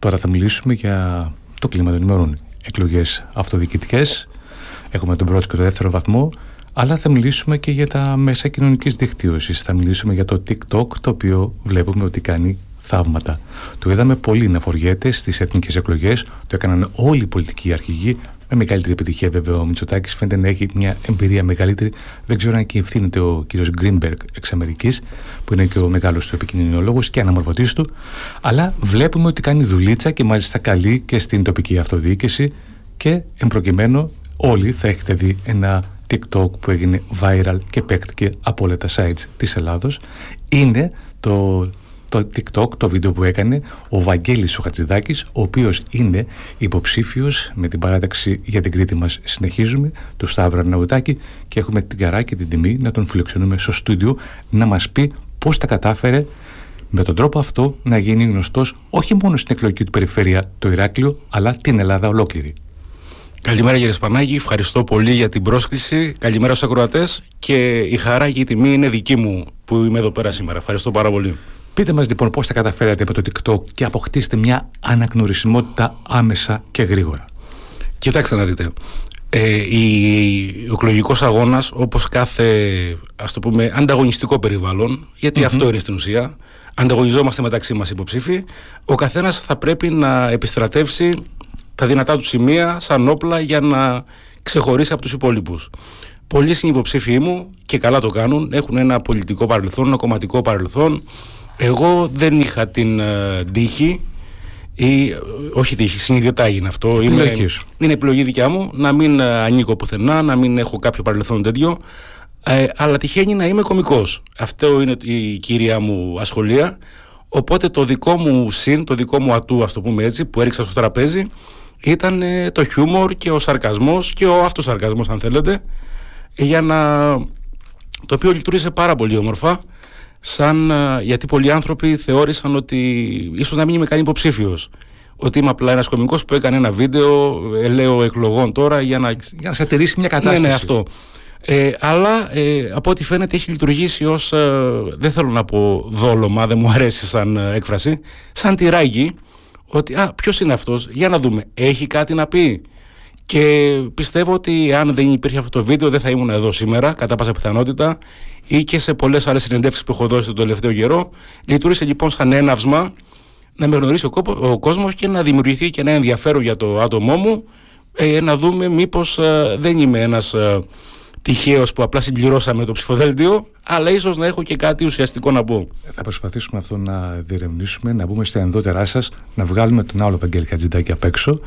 Τώρα θα μιλήσουμε για το κλίμα των ημερών. Εκλογές αυτοδιοικητικές. Έχουμε τον πρώτο και τον δεύτερο βαθμό. Αλλά θα μιλήσουμε και για τα μέσα κοινωνικής δικτύωσης. Θα μιλήσουμε για το TikTok, το οποίο βλέπουμε ότι κάνει θαύματα. Το είδαμε πολύ να φοριέται στις εθνικές εκλογές. Το έκαναν όλοι οι πολιτικοί αρχηγοί. Με μεγαλύτερη επιτυχία, βέβαια, ο Μητσοτάκης φαίνεται να έχει μια εμπειρία μεγαλύτερη. Δεν ξέρω αν και ευθύνεται ο κύριος Γκρίνμπεργκ εξ Αμερικής, που είναι και ο μεγάλος του επικοινωνιολόγος και αναμορφωτής του. Αλλά βλέπουμε ότι κάνει δουλίτσα και μάλιστα καλή και στην τοπική αυτοδιοίκηση. Και εμπροκειμένου, όλοι θα έχετε δει ένα TikTok που έγινε viral και παίκτηκε από όλα τα sites της Ελλάδος είναι το το TikTok, το βίντεο που έκανε ο Βαγγέλης ο Χατζηδάκης, ο οποίος είναι υποψήφιος με την παράταξη για την Κρήτη μας συνεχίζουμε, του Σταύρο Αρναουτάκη και έχουμε την καρά και την τιμή να τον φιλοξενούμε στο στούντιο να μας πει πώς τα κατάφερε με τον τρόπο αυτό να γίνει γνωστός όχι μόνο στην εκλογική του περιφέρεια το Ηράκλειο, αλλά την Ελλάδα ολόκληρη. Καλημέρα κύριε Σπανάκη, ευχαριστώ πολύ για την πρόσκληση. Καλημέρα στους ακροατές και η χαρά και η τιμή είναι δική μου που είμαι εδώ πέρα σήμερα. Ευχαριστώ πάρα πολύ. Πείτε μας λοιπόν πώς τα καταφέρατε με το TikTok και αποκτήσετε μια αναγνωρισιμότητα άμεσα και γρήγορα. Κοιτάξτε να δείτε. Ε, ο εκλογικός αγώνας, όπως κάθε ας το πούμε, ανταγωνιστικό περιβάλλον, αυτό είναι στην ουσία, ανταγωνιζόμαστε μεταξύ μας υποψήφοι, ο καθένας θα πρέπει να επιστρατεύσει τα δυνατά του σημεία σαν όπλα για να ξεχωρίσει από τους υπόλοιπους. Πολλοί συνυποψήφοι μου και καλά το κάνουν, έχουν ένα πολιτικό παρελθόν, ένα κομματικό παρελθόν, εγώ δεν είχα την uh, τύχη ή, όχι τύχη, συνειδητά έγινε αυτό. Είμαι, είναι επιλογή δικιά μου να μην uh, ανήκω πουθενά, να μην έχω κάποιο παρελθόν τέτοιο. Ε, αλλά τυχαίνει να είμαι κωμικός. Αυτό είναι η κύρια μου ασχολία. Οπότε το δικό μου συν, το δικό μου ατού, ας το πούμε έτσι, που έριξα στο τραπέζι, ήταν το χιούμορ και ο σαρκασμός και ο αυτοσαρκασμός αν θέλετε, για να... το οποίο λειτουργήσε πάρα πολύ όμορφα σαν, γιατί πολλοί άνθρωποι θεώρησαν ότι ίσως να μην είμαι καν υποψήφιος. Ότι είμαι απλά ένας κωμικό που έκανε ένα βίντεο, ελαίο εκλογών τώρα για να. Για να σατηρήσει μια κατάσταση. Ναι, ναι, αυτό. Ε, αλλά ε, από ό,τι φαίνεται έχει λειτουργήσει ως, ε, δεν θέλω να πω δόλωμα, δεν μου αρέσει σαν ε, έκφραση, σαν τυράκι, ότι α, ποιος είναι αυτός, για να δούμε, έχει κάτι να πει. Και πιστεύω ότι αν δεν υπήρχε αυτό το βίντεο δεν θα ήμουν εδώ σήμερα, κατά πάσα πιθανότητα, ή και σε πολλές άλλες συνεντεύξεις που έχω δώσει τον τελευταίο καιρό. Λειτουργήσε λοιπόν σαν έναυσμα να με γνωρίσει ο, ο κόσμος και να δημιουργηθεί και ένα ενδιαφέρον για το άτομό μου, ε, να δούμε μήπως ε, δεν είμαι ένας ε, τυχαίος που απλά συμπληρώσαμε το ψηφοδέλτιο, αλλά ίσως να έχω και κάτι ουσιαστικό να πω. Θα προσπαθήσουμε αυτό να διερευνήσουμε, να μπούμε στα ενδότερά σας, να βγάλουμε τον άλλο Βαγγέλη Χατζηντάκη απ' έξω.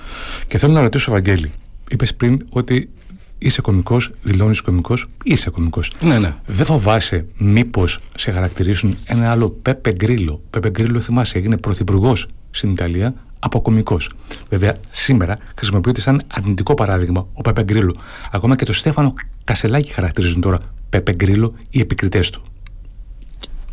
Και θέλω να ρωτήσω, Βαγγέλη, είπες πριν ότι είσαι κωμικός, δηλώνεις κωμικός, είσαι κωμικός. Ναι, ναι. Δεν φοβάσαι μήπως σε χαρακτηρίσουν ένα άλλο Πέπε Γκρίλο. Πέπε Γκρίλο, θυμάσαι, έγινε πρωθυπουργός στην Ιταλία από κωμικός. Βέβαια, σήμερα χρησιμοποιείται σαν αρνητικό παράδειγμα ο Πέπε Γκρίλο. Ακόμα και το Στέφανο Κασελάκη χαρακτηρίζουν τώρα Πέπε Γκρίλο οι επικριτές του.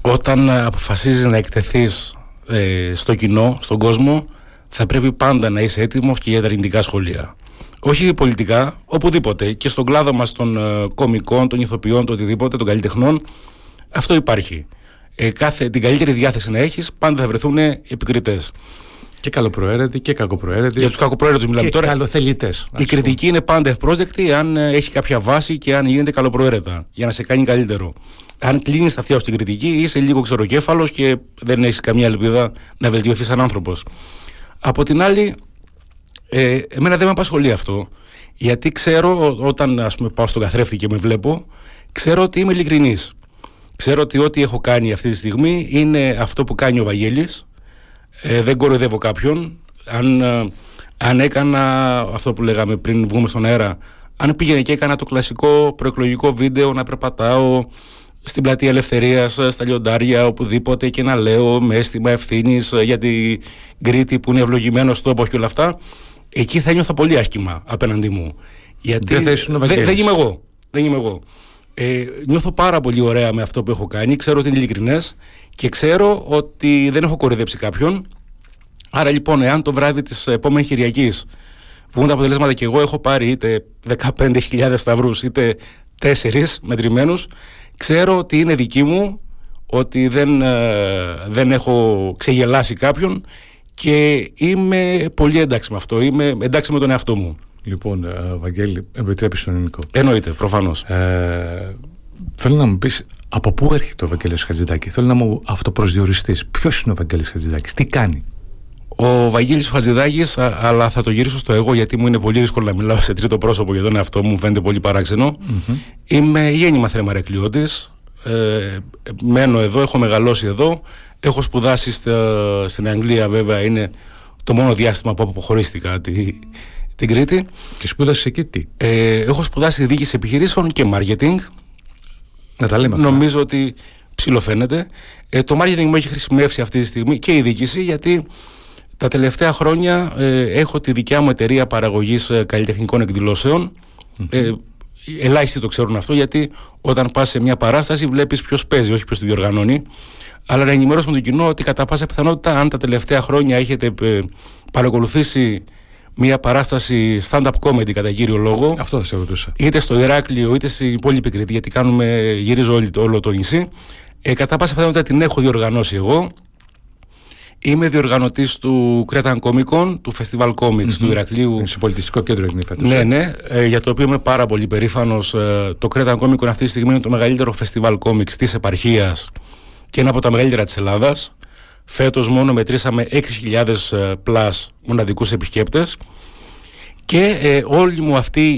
Όταν ε, αποφασίζεις να εκτεθείς ε, στο κοινό, στον κόσμο, θα πρέπει πάντα να είσαι έτοιμος και για τα αρνητικά σχολεία όχι πολιτικά, οπουδήποτε και στον κλάδο μας των ε, κομικών, των ηθοποιών, των οτιδήποτε, των καλλιτεχνών, αυτό υπάρχει. Ε, κάθε, την καλύτερη διάθεση να έχεις, πάντα θα βρεθούν επικριτές. Και καλοπροαίρετοι και κακοπροαίρετοι. Για τους κακοπροαίρετους μιλάμε και τώρα. Καλοθελητές. Η κριτική είναι πάντα ευπρόσδεκτη αν ε, έχει κάποια βάση και αν γίνεται καλοπροαίρετα για να σε κάνει καλύτερο. Αν κλείνεις τα αυτιά στην κριτική, είσαι λίγο ξεροκέφαλος και δεν έχεις καμία ελπίδα να βελτιωθείς σαν άνθρωπος. Από την άλλη, ε, εμένα δεν με απασχολεί αυτό. Γιατί ξέρω, όταν ας πούμε, πάω στον καθρέφτη και με βλέπω, ξέρω ότι είμαι ειλικρινής. Ξέρω ότι ό,τι έχω κάνει αυτή τη στιγμή είναι αυτό που κάνει ο Βαγγέλης. Ε, δεν κοροϊδεύω κάποιον. Αν, ε, αν έκανα αυτό που λέγαμε πριν βγούμε στον αέρα, αν πήγαινε και έκανα το κλασικό προεκλογικό βίντεο να περπατάω στην πλατεία Ελευθερίας, στα λιοντάρια, οπουδήποτε και να λέω με αίσθημα ευθύνης για την Κρήτη που είναι ευλογημένο τόπο και όλα αυτά εκεί θα νιώθω πολύ άσχημα απέναντί μου. Γιατί δεν, θα δεν, δεν είμαι εγώ. Δεν είμαι εγώ. Ε, νιώθω πάρα πολύ ωραία με αυτό που έχω κάνει. Ξέρω ότι είναι ειλικρινές και ξέρω ότι δεν έχω κορυδέψει κάποιον. Άρα λοιπόν, εάν το βράδυ της επόμενης Κυριακής βγουν τα αποτελέσματα και εγώ έχω πάρει είτε 15.000 σταυρούς είτε 4 μετρημένους, ξέρω ότι είναι δική μου, ότι δεν, ε, δεν έχω ξεγελάσει κάποιον και είμαι πολύ εντάξει με αυτό. Είμαι εντάξει με τον εαυτό μου. Λοιπόν, ε, Βαγγέλη, επιτρέπεις τον ελληνικό. Εννοείται, προφανώς. Ε, θέλω να μου πεις από πού έρχεται ο Βαγγέλη Χατζηδάκη; Θέλω να μου αυτοπροσδιοριστείς. Ποιος είναι ο Βαγγέλης Χατζηδάκης, τι κάνει; Ο Βαγγέλης Χατζηδάκης, αλλά θα το γυρίσω στο εγώ γιατί μου είναι πολύ δύσκολο να μιλάω σε τρίτο πρόσωπο για τον εαυτό μου, φαίνεται πολύ παράξενο. Mm-hmm. Είμαι γέννημα θρεμαρεκλειώτης, ε, μένω εδώ, έχω μεγαλώσει εδώ, έχω σπουδάσει στην Αγγλία βέβαια, είναι το μόνο διάστημα που αποχωρίστηκα τη, την Κρήτη. Και σπούδασες εκεί τι; Ε, έχω σπουδάσει διοίκηση επιχειρήσεων και marketing. Να τα λέμε αυτά. Νομίζω ότι ψηλοφαίνεται. Ε, το marketing μου έχει χρησιμεύσει αυτή τη στιγμή και η διοίκηση γιατί τα τελευταία χρόνια ε, έχω τη δικιά μου εταιρεία παραγωγής ε, καλλιτεχνικών εκδηλώσεων. Mm-hmm. Ε, ελάχιστοι το ξέρουν αυτό γιατί όταν πας σε μια παράσταση βλέπεις ποιος παίζει, όχι ποιος τη διοργανώνει. Αλλά να ενημερώσουμε τον κοινό ότι κατά πάσα πιθανότητα αν τα τελευταία χρόνια έχετε ε, παρακολουθήσει μια παράσταση stand-up comedy κατά κύριο λόγο. Αυτό θα σε ρωτούσα. Είτε στο Ηράκλειο είτε στην υπόλοιπη Κρήτη, γιατί κάνουμε, γυρίζω όλο, όλο το νησί. Ε, κατά πάσα πιθανότητα την έχω διοργανώσει εγώ. Είμαι διοργανωτής του Cretan Comic του Festival Comics του Ηρακλείου. Στο πολιτιστικό κέντρο είναι φέτος. Ναι, ναι, ε, για το οποίο είμαι πάρα πολύ περήφανος. Ε, το Cretan Comic αυτή τη στιγμή είναι το μεγαλύτερο Festival Comics της επαρχίας και ένα από τα μεγαλύτερα της Ελλάδας. Φέτος μόνο μετρήσαμε 6.000 πλάς ε, μοναδικούς επισκέπτες και ε, όλη μου αυτή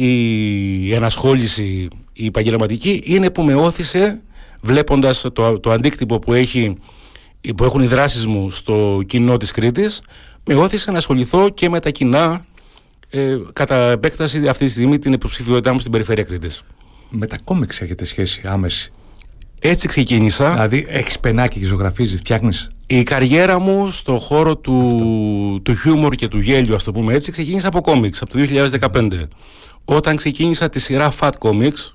η ενασχόληση η επαγγελματική είναι που με όθησε βλέποντας το, το αντίκτυπο που, έχει, που έχουν οι δράσεις μου στο κοινό της Κρήτης με όθησε να ασχοληθώ και με τα κοινά ε, κατά επέκταση αυτή τη στιγμή την υποψηφιότητά μου στην περιφέρεια Κρήτης. Με τα κόμιξ έχετε σχέση άμεση; Έτσι ξεκίνησα. Δηλαδή έχεις πενάκι και ζωγραφίζεις, φτιάχνεις; Η καριέρα μου στο χώρο του, του χιούμορ και του γέλιου, ας το πούμε έτσι, ξεκίνησε από κόμιξ από το 2015. Όταν ξεκίνησα τη σειρά Fat Comics.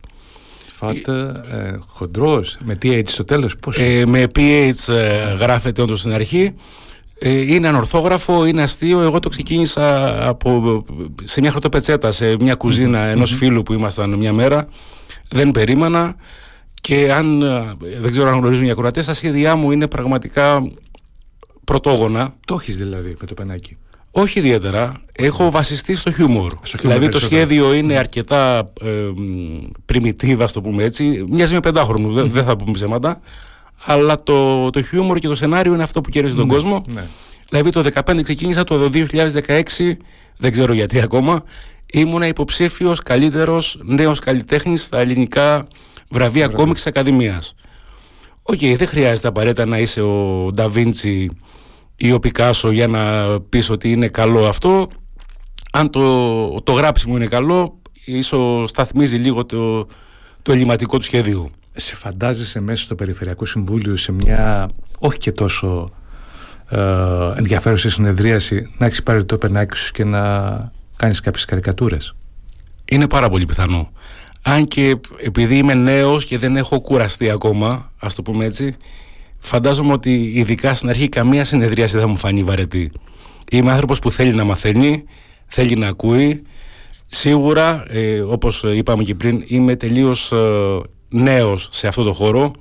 Fat, ε, χοντρός, με TH στο τέλος, πώς. Ε, με PH ε, γράφεται όντως στην αρχή. Ε, είναι ανορθόγραφο, είναι αστείο. Εγώ το ξεκίνησα από, σε μια χρωτοπετσέτα, σε μια κουζίνα ενός φίλου που ήμασταν μια μέρα. Δεν περίμενα. Και αν δεν ξέρω αν γνωρίζουν οι ακροατές, τα σχέδιά μου είναι πραγματικά πρωτόγωνα. Το έχεις δηλαδή με το πενάκι. Όχι ιδιαίτερα. Έχω βασιστεί στο χιούμορ. δηλαδή το σχέδιο είναι αρκετά ε, πριμιτίβα, ας το πούμε έτσι. Μοιάζει με πεντάχρονο, δεν, δεν θα πούμε ψέματα. Αλλά το, το χιούμορ και το σενάριο είναι αυτό που κερδίζει τον ναι, κόσμο. Ναι. Δηλαδή το 2015 ξεκίνησα, το 2016, δεν ξέρω γιατί ακόμα, ήμουνα υποψήφιος καλύτερος νέος καλλιτέχνης στα ελληνικά βραβεία κόμιξ Ακαδημίας. OK, okay, δεν χρειάζεται απαραίτητα να είσαι ο Νταβίντσι ή ο Πικάσο για να πεις ότι είναι καλό αυτό. Αν το, το γράψιμο είναι καλό, ίσως σταθμίζει λίγο το, το ελλειμματικό του σχεδίου. Σε φαντάζεσαι μέσα στο Περιφερειακό Συμβούλιο σε μια όχι και τόσο ε, ενδιαφέρουσα συνεδρίαση να έχεις πάρει το πενάκι σου και να κάνεις κάποιες καρικατούρες; Είναι πάρα πολύ πιθανό αν και επειδή είμαι νέος και δεν έχω κουραστεί ακόμα, ας το πούμε έτσι, φαντάζομαι ότι ειδικά στην αρχή καμία συνεδρίαση δεν θα μου φανεί βαρετή. Είμαι άνθρωπος που θέλει να μαθαίνει, θέλει να ακούει. Σίγουρα, ε, όπως είπαμε και πριν, είμαι τελείως ε, νέος σε αυτό το χώρο.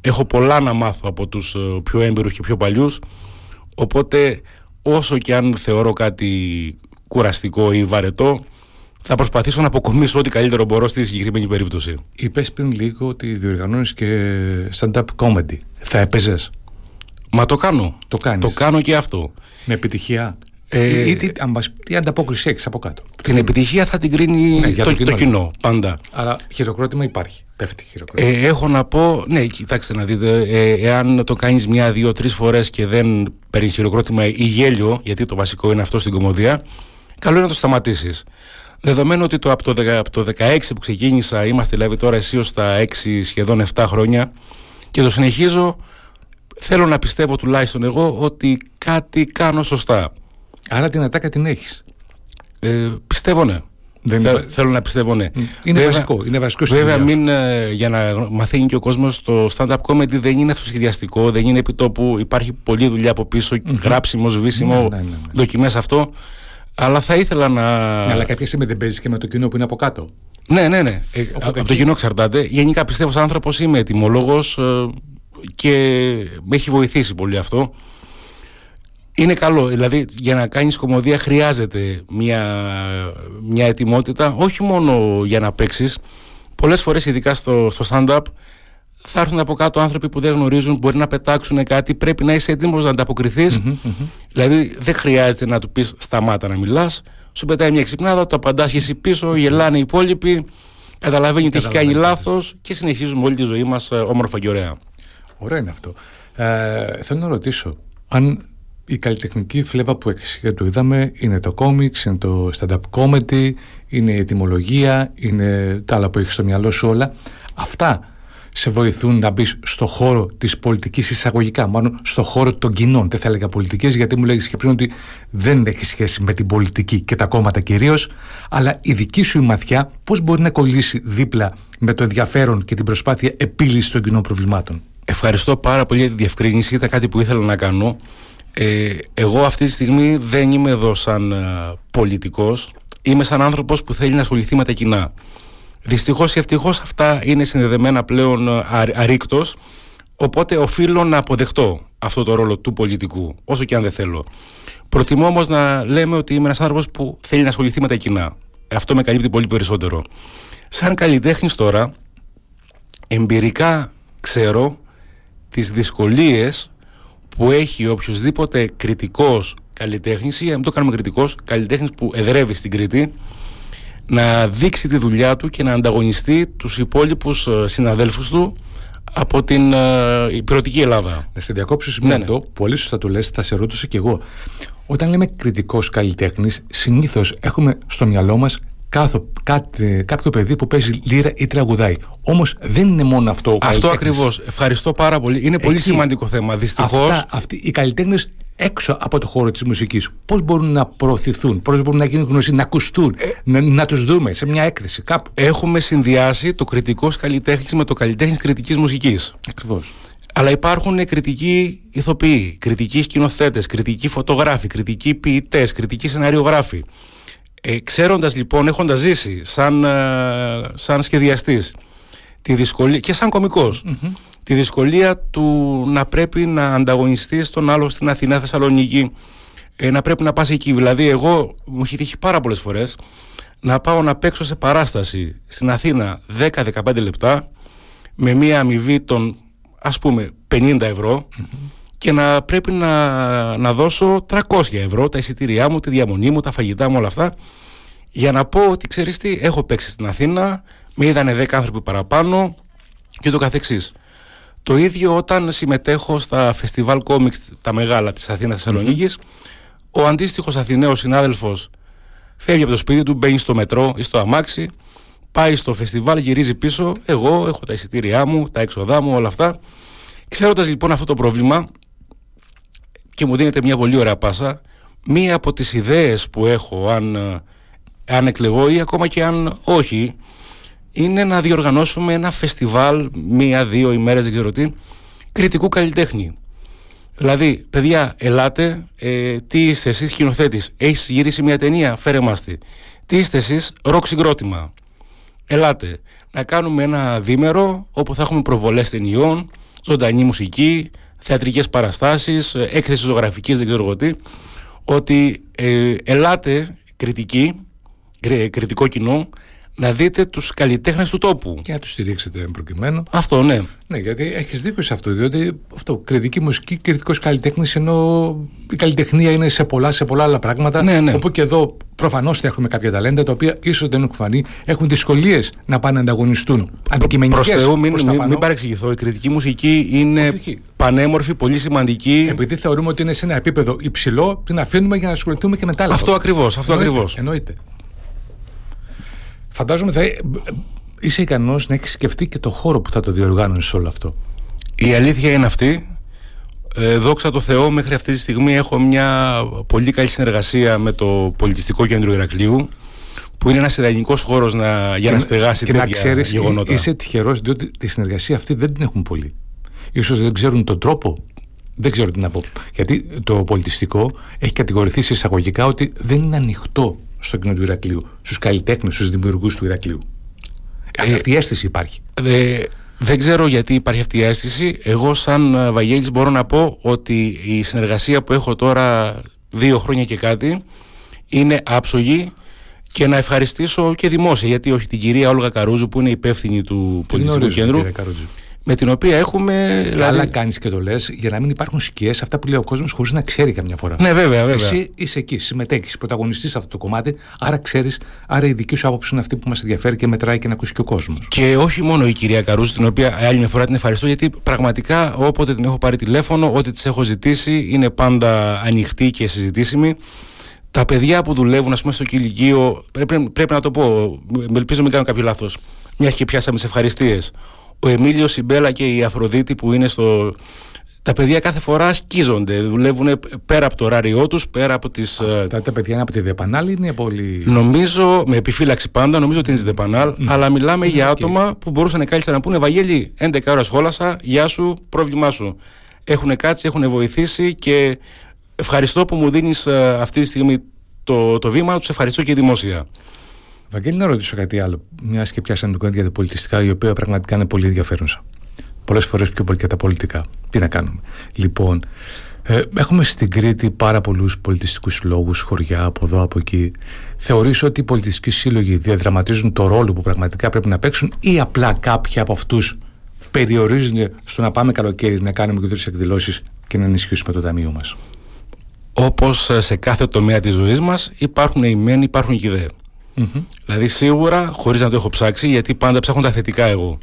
Έχω πολλά να μάθω από τους ε, πιο έμπειρους και πιο παλιούς. Οπότε, όσο και αν θεωρώ κάτι κουραστικό ή βαρετό, θα προσπαθήσω να αποκομίσω ό,τι καλύτερο μπορώ στη συγκεκριμένη περίπτωση. Είπες πριν λίγο ότι διοργανώνεις και stand-up comedy. Θα έπαιζες; Μα το κάνω. Το κάνεις; Το κάνω και αυτό. Με επιτυχία; Ε, ή, τι, τι ανταπόκριση έχεις από κάτω; Την επιτυχία θα την κρίνει ναι, το, το, κοινό, το κοινό πάντα. Αλλά χειροκρότημα υπάρχει. Πέφτει χειροκρότημα. Ε, έχω να πω, ναι, κοιτάξτε να δείτε, ε, εάν το κάνεις μια, δύο, τρεις φορές και δεν παίρνεις χειροκρότημα ή γέλιο, γιατί το βασικό είναι αυτό στην κομμωδία, καλό είναι να το σταματήσεις. Δεδομένου ότι το, από, το, από το 16 που ξεκίνησα, είμαστε δηλαδή τώρα αισίως στα 6 σχεδόν 7 χρόνια και το συνεχίζω, θέλω να πιστεύω τουλάχιστον εγώ ότι κάτι κάνω σωστά. Άρα την ατάκα την έχεις. Ε, πιστεύω ναι. Δεν Θέλω να πιστεύω ναι. Είναι βέβαια, βασικό. Είναι βασικό βέβαια, μην, ε, για να μαθαίνει και ο κόσμος το stand-up comedy δεν είναι αυτοσχεδιαστικό, δεν είναι επιτόπου. Υπάρχει πολλή δουλειά από πίσω, mm-hmm. γράψιμο, σβήσιμο, ναι, ναι, ναι, ναι. δοκιμές αυτό. Αλλά θα ήθελα να. Ναι, αλλά κάποια στιγμή δεν παίζεις και με το κοινό που είναι από κάτω. Ναι, ναι, ναι. Ε, από το κοινό εξαρτάται. Γενικά πιστεύω σαν άνθρωπος είμαι ετοιμολόγος ε, και με έχει βοηθήσει πολύ αυτό. είναι καλό. Δηλαδή, για να κάνεις κομμωδία χρειάζεται μια, μια ετοιμότητα, όχι μόνο για να παίξεις. Πολλές φορές, ειδικά στο, στο stand-up, θα έρθουν από κάτω άνθρωποι που δεν γνωρίζουν, μπορεί να πετάξουν κάτι. Πρέπει να είσαι έτοιμος να ανταποκριθείς. Δηλαδή, δεν χρειάζεται να του πεις σταμάτα να μιλάς. Σου πετάει μια ξυπνάδα, το απαντάς και εσύ πίσω, γελάνε οι υπόλοιποι. Καταλαβαίνει ότι έχει κάνει λάθος και συνεχίζουμε όλη τη ζωή μας ε, όμορφα και ωραία. Ωραίο είναι αυτό. Ε, θέλω να ρωτήσω, αν η καλλιτεχνική φλέβα που το είδαμε είναι το κόμιξ, είναι το stand-up comedy, είναι η ετοιμολογία, είναι τα άλλα που έχεις στο μυαλό σου όλα. Αυτά σε βοηθούν να μπεις στο χώρο της πολιτικής εισαγωγικά, μάλλον στο χώρο των κοινών. Δεν θα έλεγα πολιτικές, γιατί μου λέγεις και πριν ότι δεν έχει σχέση με την πολιτική και τα κόμματα κυρίως, αλλά η δική σου μαθιά πώς μπορεί να κολλήσει δίπλα με το ενδιαφέρον και την προσπάθεια επίλυσης των κοινών προβλημάτων. Ευχαριστώ πάρα πολύ για τη διευκρίνηση. Ήταν κάτι που ήθελα να κάνω. Ε, εγώ αυτή τη στιγμή δεν είμαι εδώ σαν ε, πολιτικός. Είμαι σαν άνθρωπος που θέλει να ασχοληθεί με τα κοινά. Δυστυχώς ή ευτυχώς αυτά είναι συνδεδεμένα πλέον ε, αρρήκτος, οπότε οφείλω να αποδεχτώ αυτό το ρόλο του πολιτικού, όσο και αν δεν θέλω. Προτιμώ όμως να λέμε ότι είμαι ένας άνθρωπος που θέλει να ασχοληθεί με τα κοινά. Αυτό με καλύπτει πολύ περισσότερο. Σαν καλλιτέχνης τώρα, εμπειρικά ξέρω τις δυσκολίες που έχει οποιοδήποτε κριτικός καλλιτέχνης ή αν το κάνουμε κριτικός, καλλιτέχνης που εδρεύει στην Κρήτη να δείξει τη δουλειά του και να ανταγωνιστεί τους υπόλοιπους ε, συναδέλφους του από την uh, υπηρετική Ελλάδα. Να σε διακόψω σημείο ναι, ναι. αυτό, πολύ σωστά το λες, θα σε ρώτησα κι εγώ. Όταν λέμε κριτικός καλλιτέχνης, συνήθως έχουμε στο μυαλό μας κάθο, κάτι, κάποιο παιδί που παίζει λύρα ή τραγουδάει. Όμως δεν είναι μόνο αυτό ο Αυτό ακριβώς. Ευχαριστώ πάρα πολύ. Είναι πολύ σημαντικό θέμα. Δυστυχώς. Αυτοί οι καλλιτέχνες έξω από το χώρο της μουσικής, πώς μπορούν να προωθηθούν, πώς μπορούν να γίνουν γνωστοί, να ακουστούν, ε, να, να τους δούμε σε μια έκθεση κάπου. Έχουμε συνδυάσει το κριτικός καλλιτέχνης με το καλλιτέχνης κριτικής μουσικής. Ακριβώς. Αλλά υπάρχουν κριτικοί ηθοποιοί, κριτικοί σκηνοθέτες, κριτικοί φωτογράφοι, κριτικοί ποιητές, κριτικοί σεναριογράφοι. Ε, ξέροντας λοιπόν, έχοντας ζήσει σαν, ε, σαν σχεδιαστής τη δυσκολία, και σαν κομικος τη δυσκολία του να πρέπει να ανταγωνιστείς τον άλλο στην Αθηνά, Θεσσαλονίκη, ε, να πρέπει να πας εκεί. Δηλαδή εγώ μου έχει τύχει πάρα πολλές φορές να πάω να παίξω σε παράσταση στην Αθήνα 10-15 λεπτά με μία αμοιβή των ας πούμε 50 ευρώ και να πρέπει να, να δώσω 300 ευρώ τα εισιτήριά μου, τη διαμονή μου, τα φαγητά μου, όλα αυτά για να πω ότι ξέρεις τι, έχω παίξει στην Αθήνα, με είδανε 10 άνθρωποι παραπάνω και το καθεξής. Το ίδιο όταν συμμετέχω στα φεστιβάλ κόμιξ τα μεγάλα της Αθήνας Θεσσαλονίκης, ο αντίστοιχος Αθηναίος συνάδελφος φεύγει από το σπίτι του, μπαίνει στο μετρό ή στο αμάξι, πάει στο φεστιβάλ, γυρίζει πίσω, εγώ έχω τα εισιτήριά μου, τα έξοδά μου, όλα αυτά. Ξέροντας λοιπόν αυτό το πρόβλημα, και μου δίνεται μια πολύ ωραία πάσα. Μία από τις ιδέες που έχω αν, αν εκλεγώ ή ακόμα και αν όχι είναι να διοργανώσουμε ένα φεστιβάλ μία-δύο ημέρες δεν ξέρω τι κριτικού καλλιτέχνη. Δηλαδή, παιδιά, ελάτε, ε, τι είστε εσείς σκηνοθέτης, έχεις γυρίσει μια ταινία, φέρε μας τη. Τι είστε εσείς, ροκ συγκρότημα. Ελάτε, να κάνουμε ένα δίμερο όπου θα έχουμε προβολές ταινιών, ζωντανή μουσική, θεατρικές παραστάσεις, ε, έκθεση ζωγραφικής, δεν ξέρω εγώ τι, ότι ε, ελάτε κριτική, κριτικό κοινό, να δείτε τους καλλιτέχνες του τόπου. Και να τους στηρίξετε προκειμένου. Αυτό, ναι. Ναι, γιατί έχεις δίκιο σε αυτό, διότι αυτό, κριτική μουσική, κριτικός καλλιτέχνης, ενώ η καλλιτεχνία είναι σε πολλά, σε πολλά άλλα πράγματα, ναι, ναι. όπου και εδώ προφανώς έχουμε κάποια ταλέντα, τα οποία ίσως δεν έχουν φανεί, έχουν δυσκολίες να πάνε να ανταγωνιστούν. Αντικειμενικές. Προς Θεού, μην, μην, μην παρεξηγηθώ, η κριτική μουσική είναι πανέμορφη, πολύ σημαντική. Επειδή θεωρούμε ότι είναι σε ένα επίπεδο υψηλό, την αφήνουμε για να ασχοληθούμε και μετά. Αυτό ακριβώς, αυτό ακριβώς. Εννοείται. Φαντάζομαι θα είσαι ικανός να έχεις σκεφτεί και το χώρο που θα το διοργάνωσες όλο αυτό. Η αλήθεια είναι αυτή. Ε, δόξα τω Θεώ, μέχρι αυτή τη στιγμή έχω μια πολύ καλή συνεργασία με το Πολιτιστικό Κέντρο Ηρακλείου που είναι ένας ιδανικός χώρος για να στεγάσει και τέτοια να ξέρεις, γεγονότα. Είσαι τυχερός διότι τη συνεργασία αυτή δεν την έχουν πολύ. Ίσως δεν ξέρουν τον τρόπο. Δεν ξέρω τι να πω. Γιατί το πολιτιστικό έχει κατηγορηθεί εισαγωγικά ότι δεν είναι ανοιχτό στο κοινό του Ηρακλείου, στους καλλιτέχνες, στους δημιουργούς του Ηρακλείου. Ε, Αυτή η αίσθηση υπάρχει. Ε, Δεν ξέρω γιατί υπάρχει αυτή η αίσθηση. Εγώ, σαν ε, Βαγγέλης, μπορώ να πω ότι η συνεργασία που έχω τώρα δύο χρόνια και κάτι είναι άψογη και να ευχαριστήσω και δημόσια, γιατί όχι την κυρία Όλγα Καρούζου που είναι υπεύθυνη του πολιτιστικού κέντρου με την οποία έχουμε. Καλά δηλαδή... κάνεις και το λες για να μην υπάρχουν σκιές αυτά που λέει ο κόσμος χωρίς να ξέρει καμιά φορά. Ναι, βέβαια, βέβαια. Εσύ είσαι εκεί, συμμετέχεις, πρωταγωνιστής σε αυτό το κομμάτι, άρα ξέρεις, άρα η δική σου άποψη είναι αυτή που μας ενδιαφέρει και μετράει και να ακούσει και ο κόσμος. Και όχι μόνο η κυρία Καρούζου, την οποία άλλη μια φορά την ευχαριστώ, γιατί πραγματικά όποτε την έχω πάρει τηλέφωνο, ό,τι της έχω ζητήσει είναι πάντα ανοιχτή και συζητήσιμη. Τα παιδιά που δουλεύουν, ας πούμε, στο κηλικείο, πρέπει, πρέπει να το πω, ελπίζω μην κάνω κάποιο λάθος. Μια και πιάσαμε τις ευχαριστίες ο Εμίλιο Σιμπέλα και η Αφροδίτη που είναι στο. Τα παιδιά κάθε φορά ασκίζονται, δουλεύουν πέρα από το ωράριό τους, πέρα από τις. Ε, Αυτά τα παιδιά είναι από τη Δεπανάλ ή είναι πολύ. Νομίζω, με επιφύλαξη πάντα, νομίζω ότι είναι στη Δεπανάλ, αλλά μιλάμε για άτομα που μπορούσαν κάλλιστα να πούνε Βαγγέλη, 11 ώρα σχόλασα, γεια σου, πρόβλημά σου. Έχουν κάτσει, έχουν βοηθήσει και ευχαριστώ που μου δίνεις ε, αυτή τη στιγμή το, το βήμα, τους ευχαριστώ και δημόσια. Βαγγέλη, να ρωτήσω κάτι άλλο. Μιας και πιάσαμε την για τα πολιτιστικά, η οποία πραγματικά είναι πολύ ενδιαφέρουσα. Πολλές φορές πιο πολύ και τα πολιτικά. Τι να κάνουμε. Λοιπόν, ε, έχουμε στην Κρήτη πάρα πολλούς πολιτιστικούς συλλόγους, χωριά από εδώ, από εκεί. Θεωρείς ότι οι πολιτιστικοί σύλλογοι διαδραματίζουν το ρόλο που πραγματικά πρέπει να παίξουν ή απλά κάποιοι από αυτούς περιορίζονται στο να πάμε καλοκαίρι να κάνουμε και τρεις εκδηλώσεις και να ενισχύσουμε το ταμείο μας; Όπως σε κάθε τομέα της ζωής μας, υπάρχουν οι μεν, υπάρχουν και οι δε. Mm-hmm. Δηλαδή σίγουρα, χωρίς να το έχω ψάξει, γιατί πάντα ψάχνω τα θετικά εγώ.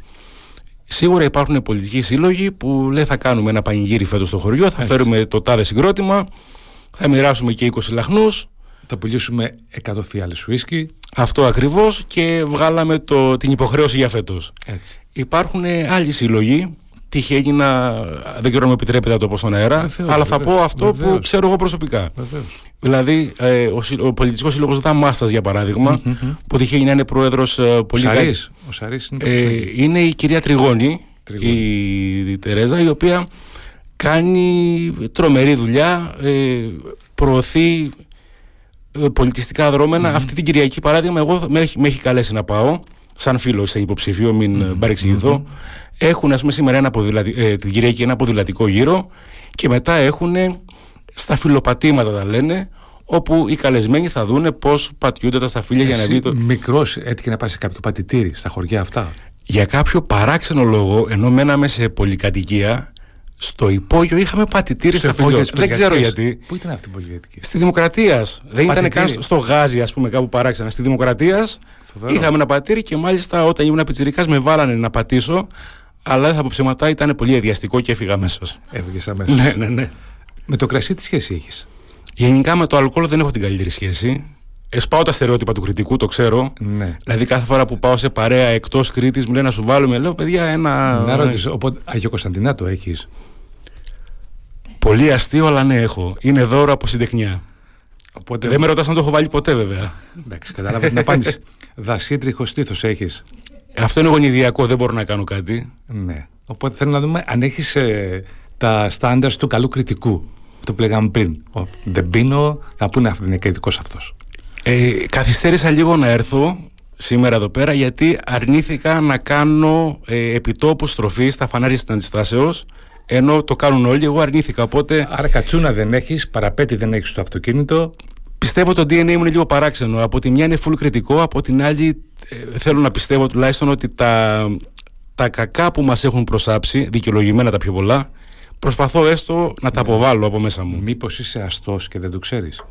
Σίγουρα υπάρχουν πολιτικοί σύλλογοι που λέει θα κάνουμε ένα πανηγύρι φέτος στο χωριό, θα φέρουμε το τάδε συγκρότημα, θα μοιράσουμε και 20 λαχνούς. Θα πουλήσουμε 100 φιάλε ουίσκι. Αυτό ακριβώς και βγάλαμε το, την υποχρέωση για φέτος. Υπάρχουν άλλοι σύλλογοι τύχη έγινα, δεν ξέρω αν μου επιτρέπετε να το πω στον αέρα, αλλά θα πω αυτό που ξέρω εγώ προσωπικά. Βεβαίως. Δηλαδή, ε, ο, ο πολιτικός σύλλογος Δαμάστα, για παράδειγμα, mm-hmm. που τυχαίνει να είναι πρόεδρος ε, πολύ. Σαρής. Ο Σαρής είναι, ε, είναι η κυρία Τριγώνη, Τριγώνη. Η, η Τερέζα, η οποία κάνει τρομερή δουλειά, ε, προωθεί ε, πολιτιστικά δρόμενα. Mm-hmm. Αυτή την Κυριακή, παράδειγμα, εγώ με, με έχει καλέσει να πάω, σαν φίλος, σαν υποψήφιο, μην mm-hmm. παρεξηγηθώ. Έχουν, ας πούμε, σήμερα ένα ε, την Κυριακή ένα ποδηλατικό γύρο και μετά έχουν στα φιλοπατήματα, τα λένε, όπου οι καλεσμένοι θα δούνε πώς πατιούνται τα σταφύλια για να δει το. Μικρός έτυχε να πάει σε κάποιο πατητήρι στα χωριά αυτά; Για κάποιο παράξενο λόγο, ενώ μέναμε σε πολυκατοικία, στο υπόγειο είχαμε πατητήρι στα φιλιά. Δεν ξέρω γιατί. Πού ήταν αυτή η πολυκατοικία; Στη Δημοκρατίας. Δεν ήταν καν στο Γάζι, ας πούμε, κάπου παράξενα. Στη Δημοκρατίας είχαμε ένα πατήρι και μάλιστα όταν ήμουν πιτσυρικά με βάλανε να πατήσω αλλά δεν θα πω ψέματα, ήταν πολύ αδιαστικό και έφυγα αμέσως. Έφυγες αμέσως. ναι, ναι, ναι. Με το κρασί τι σχέση έχεις; Γενικά με το αλκοόλ δεν έχω την καλύτερη σχέση. Εσπάω τα στερεότυπα του κριτικού, το ξέρω. Ναι. Δηλαδή, κάθε φορά που πάω σε παρέα εκτός Κρήτης, μου λένε να σου βάλουμε. Λέω, παιδιά, ένα. Να ρωτήσω, οπότε Αγιο Κωνσταντινά το έχεις; Πολύ αστείο, αλλά ναι, έχω. Είναι δώρο από συντεχνιά. Οπότε... Δεν με ρωτάς αν το έχω βάλει ποτέ, βέβαια. Εντάξει, κατάλαβα την απάντηση. Δασίτριχο στήθος έχεις; Αυτό είναι γονιδιακό, δεν μπορώ να κάνω κάτι. Ναι. Οπότε θέλω να δούμε αν έχεις ε, τα στάνταρ του καλού κριτικού. Αυτό που λέγαμε πριν. δεν πίνω, θα πούνε αυτό είναι κριτικός αυτός. Ε, καθυστέρησα λίγο να έρθω σήμερα εδώ πέρα γιατί αρνήθηκα να κάνω ε, επιτόπου στροφή στα φανάρια της αντιστάσεως. Ενώ το κάνουν όλοι, εγώ αρνήθηκα. Οπότε... Άρα κατσούνα δεν έχεις, παραπέτη δεν έχεις στο αυτοκίνητο. Πιστεύω το DNA μου είναι λίγο παράξενο. Από τη μια είναι full κριτικό, από την άλλη ε, θέλω να πιστεύω τουλάχιστον ότι τα, τα κακά που μας έχουν προσάψει, δικαιολογημένα τα πιο πολλά, προσπαθώ έστω να τα αποβάλω από μέσα μου. Μήπως είσαι αστός και δεν το ξέρεις;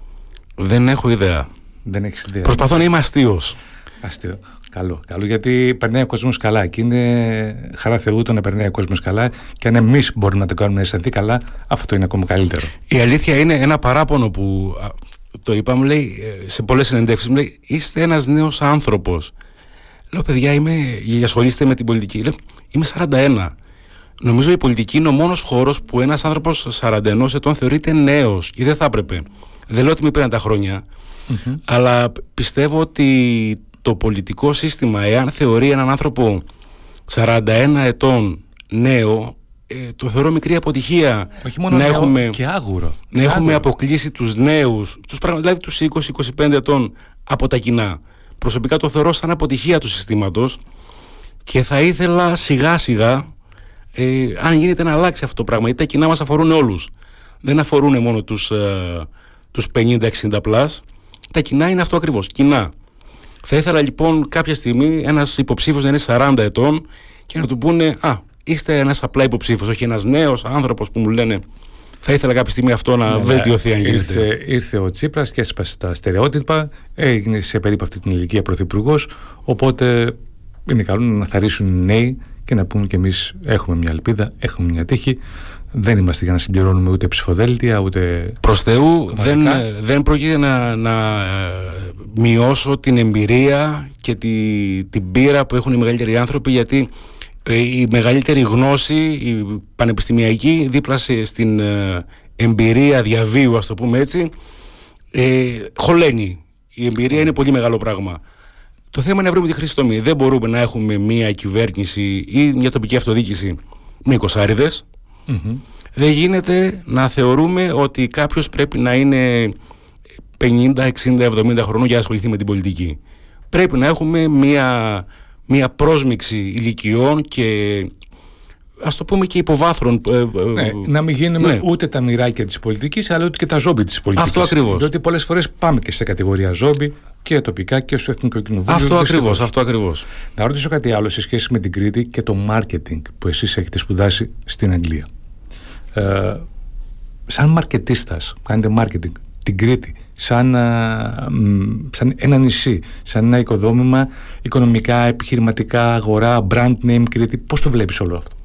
Δεν έχω ιδέα. Δεν έχεις ιδέα. Προσπαθώ να είμαι αστείος. Αστείο. Καλό, καλό γιατί περνάει ο κόσμος καλά και είναι χαρά Θεού το να περνάει ο κόσμος καλά και αν εμείς μπορούμε να το κάνουμε να αισθανθεί καλά, αυτό είναι ακόμα καλύτερο. Η αλήθεια είναι ένα παράπονο που το είπα, μου λέει σε πολλές συνεντεύξεις, μου λέει είστε ένας νέος άνθρωπος. Λέω, παιδιά, είμαι, ασχολείστε με την πολιτική. Λέω, είμαι 41. Νομίζω η πολιτική είναι ο μόνος χώρος που ένας άνθρωπος 41 ετών θεωρείται νέος ή δεν θα έπρεπε. Δεν λέω ότι με πήραν τα χρονια αλλά πιστεύω ότι το πολιτικό σύστημα, εάν θεωρεί έναν άνθρωπο 41 ετών νέο, ε, το θεωρώ μικρή αποτυχία. Όχι μόνο να νέο, έχουμε, και άγουρο. Να έχουμε αποκλείσει τους νέους, τους, δηλαδή τους 20-25 ετών από τα κοινά προσωπικά το θεωρώ σαν αποτυχία του συστήματος Και θα ήθελα σιγά σιγά, ε, αν γίνεται να αλλάξει αυτό το πράγμα, γιατί τα κοινά μας αφορούν όλους. Δεν αφορούν μόνο τους, ε, τους 50-60 πλάς. Τα κοινά είναι αυτό ακριβώς, κοινά. Θα ήθελα λοιπόν κάποια στιγμή ένας υποψήφιος να είναι 40 ετών και να του πούνε «Α, είστε ένας απλά υποψήφιος, όχι ένας νέος άνθρωπος που μου λένε θα ήθελα κάποια στιγμή αυτό να ναι, ναι. βελτιωθεί αν γίνεται. Ήρθε, ήρθε ο Τσίπρας και έσπασε τα στερεότυπα, έγινε σε περίπου αυτή την ηλικία πρωθυπουργός. Οπότε είναι καλό να θαρρήσουν οι νέοι και να πούμε κι εμείς έχουμε μια ελπίδα, έχουμε μια τύχη. Δεν είμαστε για να συμπληρώνουμε ούτε ψηφοδέλτια ούτε. Προς Θεού, δεν, δεν πρόκειται να, να ε, μειώσω την εμπειρία και τη, την πείρα που έχουν οι μεγαλύτεροι άνθρωποι γιατί ε, η μεγαλύτερη γνώση, η πανεπιστημιακή, δίπλα στην ε, εμπειρία διαβίου, ας το πούμε έτσι, ε, χωλαίνει. Η εμπειρία είναι πολύ μεγάλο πράγμα. Το θέμα είναι να βρούμε τη χρήση τομή. Δεν μπορούμε να έχουμε μια κυβέρνηση ή μια τοπική αυτοδιοίκηση με 20 Δεν γίνεται να θεωρούμε ότι κάποιος πρέπει να είναι 50, 60, 70 χρονών για να ασχοληθεί με την πολιτική. Πρέπει να έχουμε μια μια πρόσμιξη ηλικιών και ας το πούμε και υποβάθρων. Ε, ε, ναι, να μην γίνουμε ναι. ούτε τα μοιράκια της πολιτικής αλλά ούτε και τα ζόμπι της πολιτικής. Αυτό ακριβώς. Διότι πολλές φορές πάμε και σε κατηγορία ζόμπι και τοπικά και στο Εθνικό Κοινοβούλιο. Αυτό ακριβώς, αυτό ακριβώς. Να ρωτήσω κάτι άλλο σε σχέση με την Κρήτη και το marketing που εσείς έχετε σπουδάσει στην Αγγλία. Ε, σαν μαρκετίστας, κάνετε marketing, την Κρήτη σαν, σαν ένα νησί, σαν ένα οικοδόμημα οικονομικά, επιχειρηματικά, αγορά, brand name Κρήτη. Πώς το βλέπεις όλο αυτό;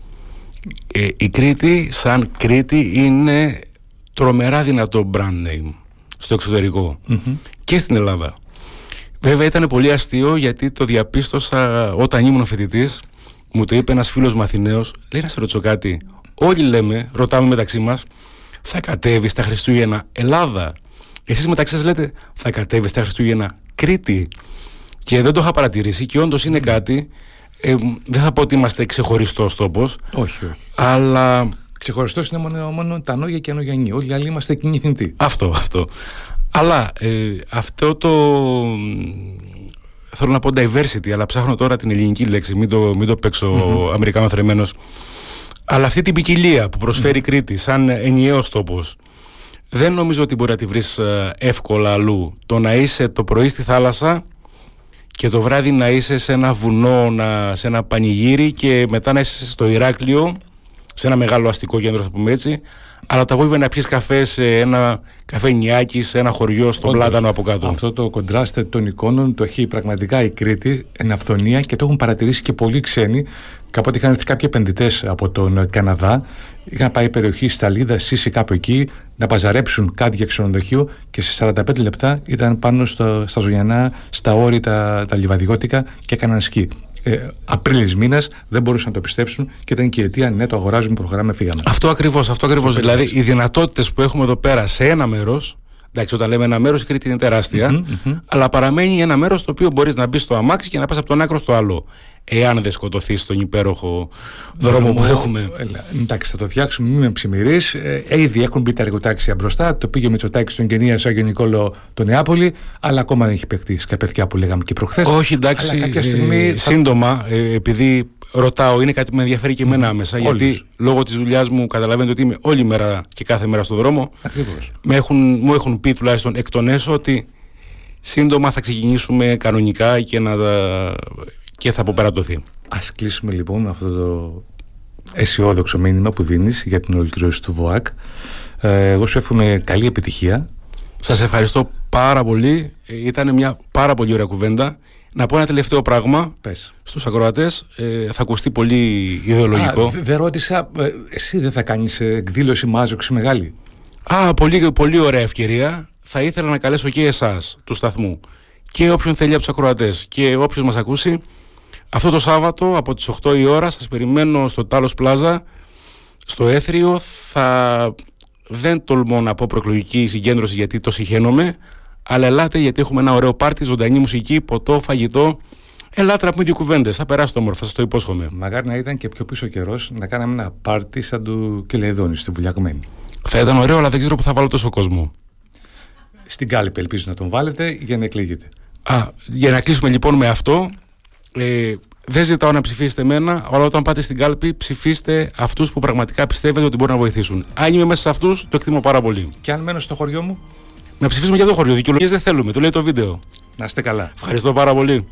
Ε, η Κρήτη σαν Κρήτη είναι τρομερά δυνατό brand name στο εξωτερικο και στην Ελλάδα. Βέβαια ήταν πολύ αστείο γιατί το διαπίστωσα όταν ήμουν φοιτητής. Μου το είπε ένας φίλος μαθηναίος, λέει να σε ρωτήσω κάτι. Όλοι λέμε, ρωτάμε μεταξύ μας, θα κατέβει στα Χριστούγεννα Ελλάδα. Εσείς μεταξύ σας λέτε θα κατέβει στα Χριστούγεννα Κρήτη. Και δεν το είχα παρατηρήσει και όντως είναι κάτι. Ε, δεν θα πω ότι είμαστε ξεχωριστός τόπος. Όχι, όχι. Αλλά. Ξεχωριστός είναι μόνο, μόνο τα νόγια και ανογιανοί. Όλοι οι άλλοι είμαστε κινηθυντοί. Αυτό, αυτό. Αλλά ε, αυτό το. Θέλω να πω diversity, αλλά ψάχνω τώρα την ελληνική λέξη. Μην το, μην το παίξω mm-hmm. Αμερικάνο Αλλά αυτή την ποικιλία που προσφέρει mm-hmm. Κρήτη σαν ενιαίος τόπος δεν νομίζω ότι μπορεί να τη βρεις ε, εύκολα αλλού. Το να είσαι το πρωί στη θάλασσα και το βράδυ να είσαι σε ένα βουνό, να, σε ένα πανηγύρι και μετά να είσαι στο Ηράκλειο, σε ένα μεγάλο αστικό κέντρο, θα πούμε έτσι, αλλά το απόγευμα να πιεις καφέ σε ένα καφέ νιάκι, σε ένα χωριό στον Όντως, Πλάτανο από κάτω. Αυτό το κοντράστε των εικόνων το έχει πραγματικά η Κρήτη εν αυθονία και το έχουν παρατηρήσει και πολλοί ξένοι. Κάποτε είχαν έρθει κάποιοι επενδυτές από τον Καναδά, είχαν πάει περιοχή στα Λίδα, Σύση κάπου εκεί, να παζαρέψουν κάτι για ξενοδοχείο και σε 45 λεπτά ήταν πάνω στο, στα Ζωγιανά, στα όρη τα, τα λιβαδιώτικα και έκαναν σκι ε, Απρίλης μήνας δεν μπορούσαν να το πιστέψουν και ήταν και η αιτία ναι, το αγοράζουμε, προχωράμε, φύγαμε. Αυτό ακριβώς. Αυτό ακριβώς. Δηλαδή, οι δυνατότητες που έχουμε εδώ πέρα σε ένα μέρος. Εντάξει, όταν λέμε ένα μέρος, η Κρήτη είναι τεράστια, αλλά παραμένει ένα μέρος στο οποίο μπορείς να μπεις στο αμάξι και να πας από τον άκρο στο άλλο εάν δεν σκοτωθείς στον υπέροχο δρόμο που έχουμε. Εντάξει, θα το φτιάξουμε, μην με ψημυρεί. Ε, ήδη έχουν μπει τα εργοτάξια μπροστά. Το πήγε ο Μητσοτάκης στον Κενία σαν Νικόλο το Νεάπολη, αλλά ακόμα δεν έχει παιχτεί σκαπεθιά που λέγαμε και προχθές. Όχι, εντάξει. κάποια στιγμή ε, Σύντομα, ε, επειδή ρωτάω, είναι κάτι που με ενδιαφέρει και εμένα άμεσα. Γιατί λόγω της δουλειάς μου καταλαβαίνετε ότι είμαι όλη μέρα και κάθε μέρα στον δρόμο. Ακριβώς. Μου έχουν πει τουλάχιστον εκ των έσω ότι σύντομα θα ξεκινήσουμε κανονικά και να και θα αποπερατωθεί. Α κλείσουμε λοιπόν με αυτό το αισιόδοξο μήνυμα που δίνεις για την ολοκλήρωση του ΒΟΑΚ. Ε, εγώ σου εύχομαι καλή επιτυχία. Σας ευχαριστώ πάρα πολύ. Ε, ήταν μια πάρα πολύ ωραία κουβέντα. Να πω ένα τελευταίο πράγμα στους ακροατές. Ε, θα ακουστεί πολύ ιδεολογικό. Δεν ρώτησα, ε, εσύ δεν θα κάνεις εκδήλωση μάζοξη μεγάλη; Α, πολύ, πολύ ωραία ευκαιρία. Θα ήθελα να καλέσω και εσάς του σταθμού και όποιον θέλει από τους ακροατές και όποιος μας ακούσει αυτό το Σάββατο από τις 8 η ώρα σας περιμένω στο Τάλος Πλάζα, στο Έθριο. Θα... Δεν τολμώ να πω προεκλογική συγκέντρωση γιατί το συχαίνομαι, αλλά ελάτε γιατί έχουμε ένα ωραίο πάρτι, ζωντανή μουσική, ποτό, φαγητό. Ελάτε να πούμε δύο κουβέντες. Θα περάσει το όμορφα, σας το υπόσχομαι. Μαγάρι να ήταν και πιο πίσω καιρός να κάναμε ένα πάρτι σαν του Κελεδόνη στη Βουλιακμένη. Θα ήταν ωραίο, αλλά δεν ξέρω που θα βάλω τόσο κόσμο. Στην κάλυπη ελπίζω να τον βάλετε για να εκλεγείτε. Α, για να κλείσουμε λοιπόν με αυτό, ε, δεν ζητάω να ψηφίσετε εμένα, αλλά όταν πάτε στην κάλπη, ψηφίστε αυτούς που πραγματικά πιστεύετε ότι μπορούν να βοηθήσουν. Αν είμαι μέσα σε αυτούς, το εκτιμώ πάρα πολύ. Και αν μένω στο χωριό μου, να ψηφίσουμε για το χωριό. Δικαιολογίες δεν θέλουμε, το λέει το βίντεο. Να είστε καλά. Ευχαριστώ πάρα πολύ.